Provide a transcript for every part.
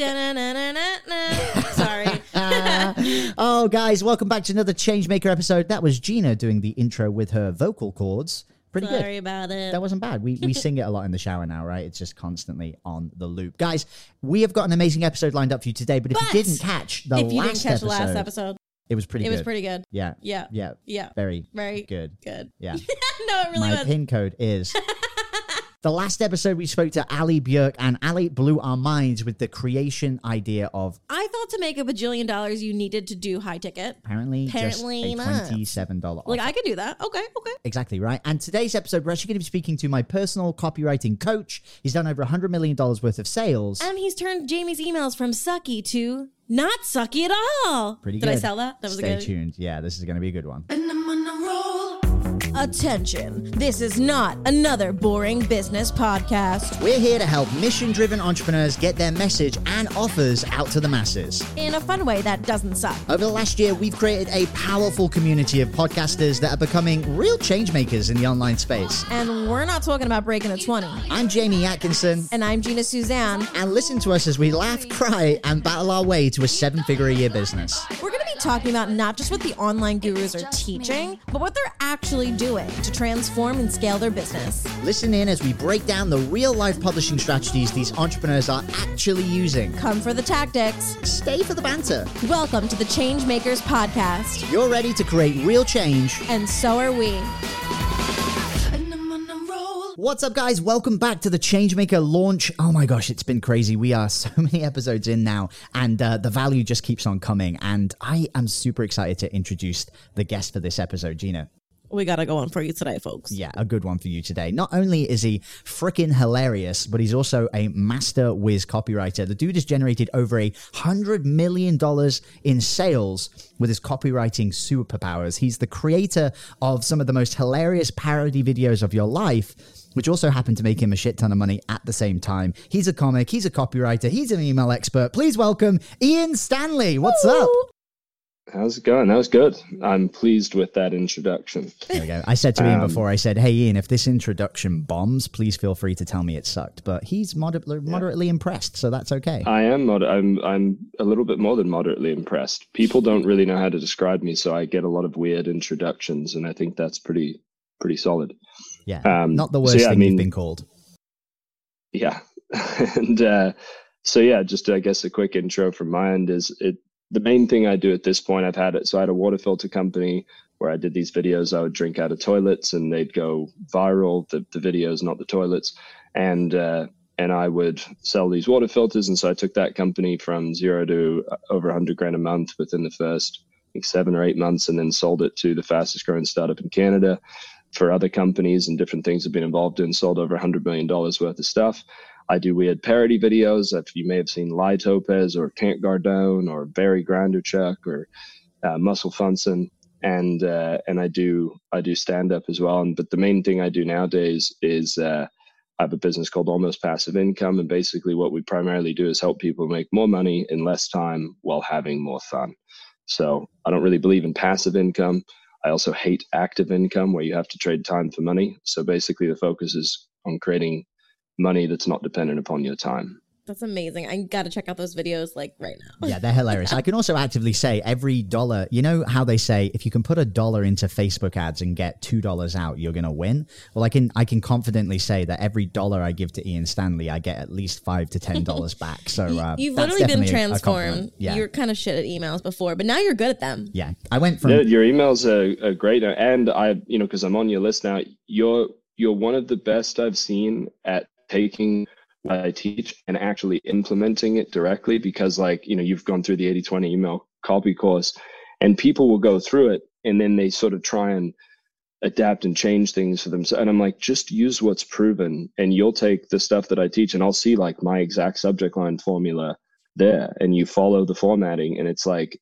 Sorry. oh, guys, welcome back to another Changemaker episode. That was Gina doing the intro with her vocal cords. Pretty good. Sorry about it. That wasn't bad. We, we sing it a lot in the shower now, right? It's just constantly on the loop. Guys, we have got an amazing episode lined up for you today, but if But you didn't catch the if you last didn't catch episode, the last episode, it was pretty it good. was pretty good. Yeah. Yeah. Yeah. Yeah. Very, Very good. Good. Yeah. no, it really My was. pin code is. The last episode, we spoke to Allie Bjerk, and Allie blew our minds with the creation idea of I thought to make a bajillion dollars, you needed to do high ticket. apparently, Apparently just a not. twenty-seven dollar. Like I could do that. Okay. Okay. Exactly right. And today's episode, we're actually going to be speaking to my personal copywriting coach. He's done over a $100 million worth of sales. And he's turned Jamie's emails from sucky to not sucky at all. Pretty Did good. Did I sell that? That was Stay a good. tuned. Yeah, this is going to be a good one. Attention! This is not another boring business podcast. We're here to help mission driven entrepreneurs get their message and offers out to the masses. In a fun way that doesn't suck. Over the last year, we've created a powerful community of podcasters that are becoming real change makers in the online space. And we're not talking about breaking a 20. I'm Jamie Atkinson. And I'm Gina Suzanne. And listen to us as we laugh, cry, and battle our way to a seven figure a year business. We're going talking about not just what the online gurus are teaching, but what they're actually doing to transform and scale their business. Listen in as we break down the real life publishing strategies these entrepreneurs are actually using. Come for the tactics. Stay for the banter. Welcome to the Change Makers Podcast. You're ready to create real change. And so are we. What's up, guys? Welcome back to the Changemaker launch. Oh my gosh, it's been crazy. We are so many episodes in now, and uh, the value just keeps on coming. And I am super excited to introduce the guest for this episode, Gina. We got to go on for you today, folks. Yeah, a good one for you today. Not only is he freaking hilarious, but he's also a master whiz copywriter. The dude has generated over a hundred million dollars in sales with his copywriting superpowers. He's the creator of some of the most hilarious parody videos of your life. Which also happened to make him a shit ton of money at the same time. He's a comic, he's a copywriter, he's an email expert. Please welcome Ian Stanley. What's up? How's it going? That was good. I'm pleased with that introduction. There we go. I said to Ian Um, before, I said, "Hey Ian, if this introduction bombs, please feel free to tell me it sucked." But he's moder- moderately impressed, so that's okay. I am mod- I'm I'm a little bit more than moderately impressed. People don't really know how to describe me, so I get a lot of weird introductions, and I think that's pretty pretty solid. yeah, um, not the so worst yeah, I thing you've been called. Yeah, and uh, so yeah, just I guess a quick intro from my end is it. The main thing I do at this point, I've had it. So I had a water filter company where I did these videos. I would drink out of toilets, and they'd go viral. The the videos, not the toilets, and uh, and I would sell these water filters. And so I took that company from zero to uh, over 100 grand a month within the first think seven or eight months, and then sold it to the fastest growing startup in Canada for other companies and different things I've been involved in. Sold over 100 million dollars worth of stuff. I do weird parody videos. If you may have seen Lie Topez or Kent Gardone or Barry Granderchuk or uh, Muscle Funson, and uh, and I do I do stand up as well. And but the main thing I do nowadays is uh, I have a business called Almost Passive Income, and basically what we primarily do is help people make more money in less time while having more fun. So I don't really believe in passive income. I also hate active income where you have to trade time for money. So basically, the focus is on creating money that's not dependent upon your time. That's amazing. I got to check out those videos like right now. Yeah, they're hilarious. I can also actively say every dollar. You know how they say if you can put a dollar into Facebook ads and get two dollars out, you're gonna win. Well, I can I can confidently say that every dollar I give to Ian Stanley, I get at least five to ten dollars back. So uh, You've that's literally been definitely a- a compliment. transformed. Yeah, You were kind of shit at emails before, but now you're good at them. yeah. I went from Yeah, your emails are, are great, and I, you know, because I'm on your list now. You're you're one of the best I've seen at taking what I teach and actually implementing it directly. Because, like, you know, you've gone through the 80-20 email copy course, and people will go through it, and then they sort of try and adapt and change things for themselves. And I'm like, just use what's proven, and you'll take the stuff that I teach, and I'll see like my exact subject line formula there and you follow the formatting and it's like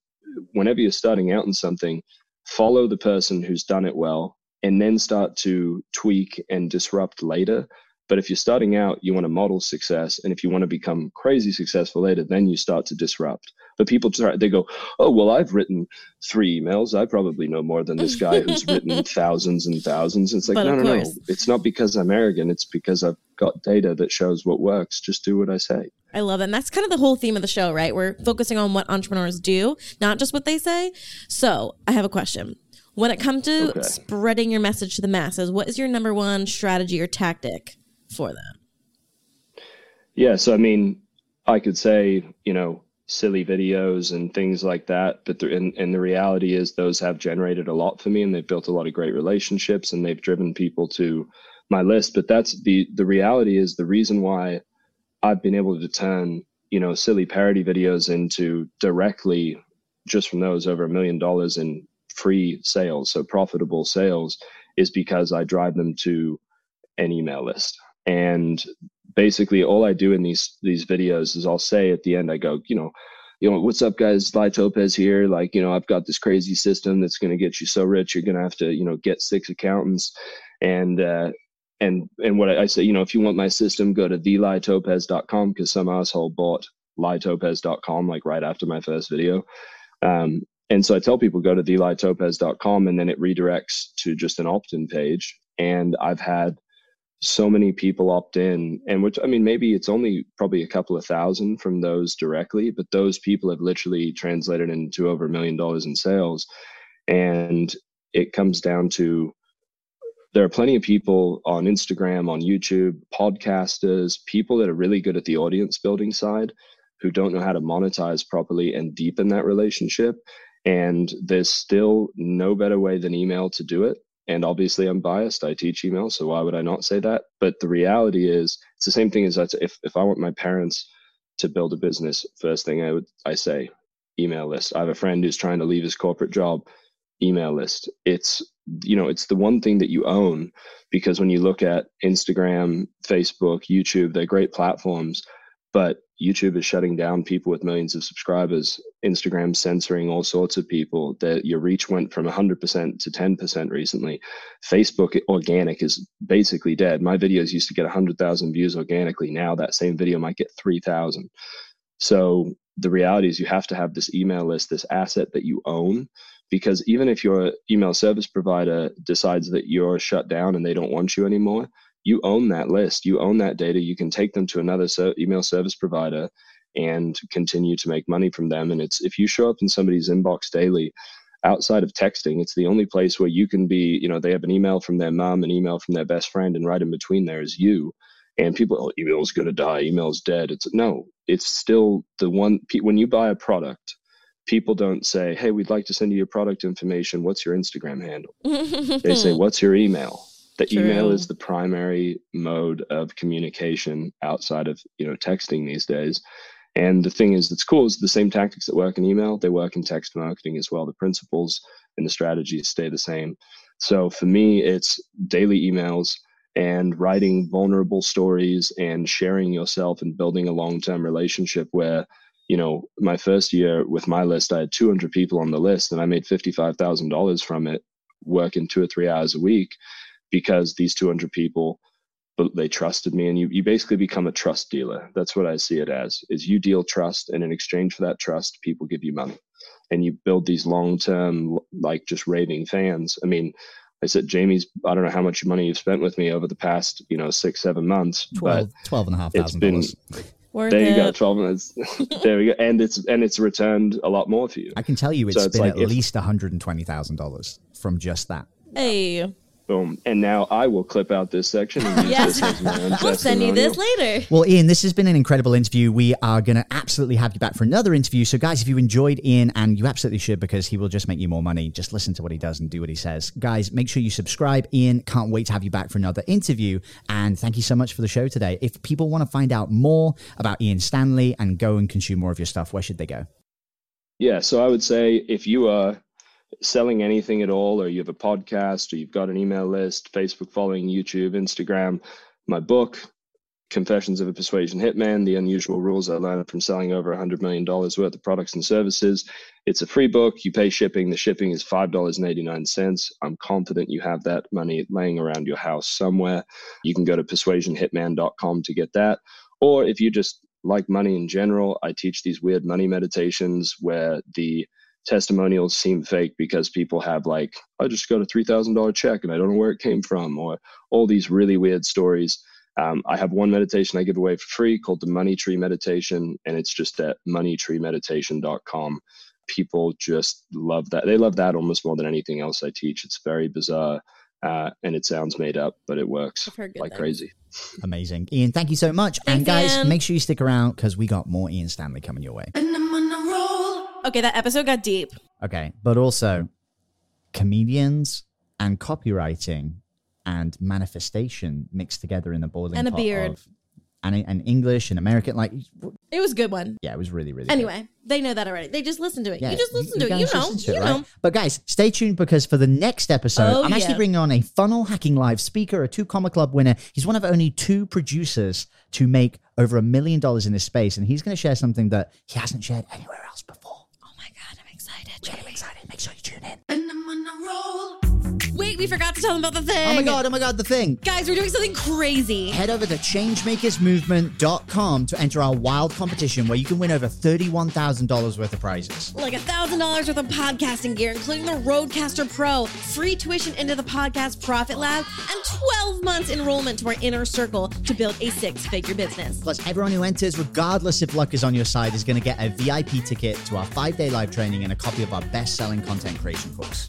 whenever you're starting out in something follow the person who's done it well and then start to tweak and disrupt later but if you're starting out you want to model success and if you want to become crazy successful later then you start to disrupt but people try they go oh well i've written three emails i probably know more than this guy who's written thousands and thousands it's like But no no no it's not because i'm arrogant it's because i've got data that shows what works just do what i say I love it. And that's kind of the whole theme of the show, right? We're focusing on what entrepreneurs do, not just what they say. So I have a question. When it comes to Okay. spreading your message to the masses, what is your number one strategy or tactic for that? Yeah, so I mean, I could say, you know, silly videos and things like that, but the, and, and the reality is those have generated a lot for me and they've built a lot of great relationships and they've driven people to my list. But that's the the reality is the reason why I've been able to turn, you know, silly parody videos into directly just from those over a million dollars in free sales, so profitable sales, is because I drive them to an email list. And basically all I do in these these videos is I'll say at the end, I go, you know, you know, what's up guys, Lai Topez here. Like, you know, I've got this crazy system that's gonna get you so rich, you're gonna have to, you know, get six accountants and uh and and what I, say, you know, if you want my system, go to thelitopez.com because some asshole bought litopez.com like right after my first video. Um, and so I tell people go to thelitopez.com and then it redirects to just an opt-in page. And I've had so many people opt in and which i mean maybe it's only probably a couple of thousand from those directly but those people have literally translated into over a million dollars in sales. And it comes down to there are plenty of people on instagram on youtube podcasters people that are really good at the audience building side who don't know how to monetize properly and deepen that relationship. And there's still no better way than email to do it and obviously i'm biased i teach email so why would i not say that? But the reality is it's the same thing as if, if i want my parents to build a business first thing i would i say email list. I have a friend who's trying to leave his corporate job email list. It's you know it's the one thing that you own because when you look at instagram facebook youtube they're great platforms but YouTube is shutting down people with millions of subscribers. Instagram censoring all sorts of people. That your reach went from 100% to 10% recently. Facebook organic is basically dead. My videos used to get 100,000 views organically. Now that same video might get 3,000. So the reality is you have to have this email list, this asset that you own. Because even if your email service provider decides that you're shut down and they don't want you anymore, you own that list. You own that data. You can take them to another ser- email service provider and continue to make money from them. And it's if you show up in somebody's inbox daily outside of texting it's the only place where you can be you know they have an email from their mom an email from their best friend and right in between there is you. And people oh, email's going to die. Email's dead. It's no it's still the one when you buy a product people don't say hey we'd like to send you your product information. What's your instagram handle? They say what's your email the True. email is the primary mode of communication outside of you know texting these days. And the thing is that's cool is the same tactics that work in email. They work in text marketing as well. The principles and the strategies stay the same. So for me it's daily emails and writing vulnerable stories and sharing yourself and building a long-term relationship where you know my first year with my list i had 200 people on the list and i made $55000 from it working two or three hours a week because these 200 people they trusted me and you, you basically become a trust dealer that's what i see it as is you deal trust and in exchange for that trust people give you money and you build these long-term like just raving fans i mean i said jamie's i don't know how much money you've spent with me over the past you know six seven months 12, but 12 and a half it's thousand been dollars. Worth there you go it. 12 minutes there we go and it's and it's returned a lot more for you I can tell you it's So it's been like at if- least $120,000 from just that. Hey, boom and now i will clip out this section and use Yes. this as my own I'll send you this later. Well, Ian, this has been an incredible interview. We are going to absolutely have you back for another interview. So, guys, if you enjoyed Ian, and you absolutely should because he will just make you more money, just listen to what he does and do what he says. Guys, make sure you subscribe. Ian, can't wait to have you back for another interview. And thank you so much for the show today. If people want to find out more about Ian Stanley and go and consume more of your stuff, where should they go? Yeah, so I would say if you are selling anything at all, or you have a podcast, or you've got an email list, Facebook following, YouTube, Instagram, my book, Confessions of a Persuasion Hitman The Unusual Rules I Learned from Selling Over $100 Million Worth of Products and Services. It's a free book. You pay shipping. The shipping is $5.89. I'm confident you have that money laying around your house somewhere. You can go to persuasionhitman.com to get that. Or if you just like money in general, I teach these weird money meditations where the testimonials seem fake because people have like, I just got a $3,000 check and I don't know where it came from, or all these really weird stories. Um, I have one meditation I give away for free called the Money Tree Meditation, and it's just at moneytreemeditation.com. People just love that. They love that almost more than anything else I teach. It's very bizarre. Uh, and it sounds made up, but it works like things. crazy. Amazing. Ian, thank you so much. Thanks, and guys, Ian. make sure you stick around because we got more Ian Stanley coming your way. Okay, that episode got deep. Okay. But also, comedians and copywriting and manifestation mixed together in the boiling And a pot beard. of- and, and English and American. Like, It was a good one. yeah, it was really, really good. Anyway, they know that already. They just listen to it. Yeah, you just listen to it. You know. You it, know. right? But guys, stay tuned because for the next episode, Oh, I'm actually yeah. bringing on a funnel hacking live speaker, a two comma club winner. He's one of only two producers to make over a million dollars in this space, and he's going to share something that he hasn't shared anywhere else before. Excited. I'm excited. Make sure you tune in. We mm. forgot to tell them about the thing. Oh my god! Oh my god! The thing. Guys, we're doing something crazy. Head over to changemakersmovement.com to enter our wild competition where you can win over $31,000 worth of prizes. Like a thousand dollars worth of podcasting gear, including the RodeCaster Pro, free tuition into the podcast Profit Lab, and 12 months enrollment to our inner circle to build a six-figure business. Plus, everyone who enters, regardless if luck is on your side, is going to get a VIP ticket to our five day live training and a copy of our best selling content creation course.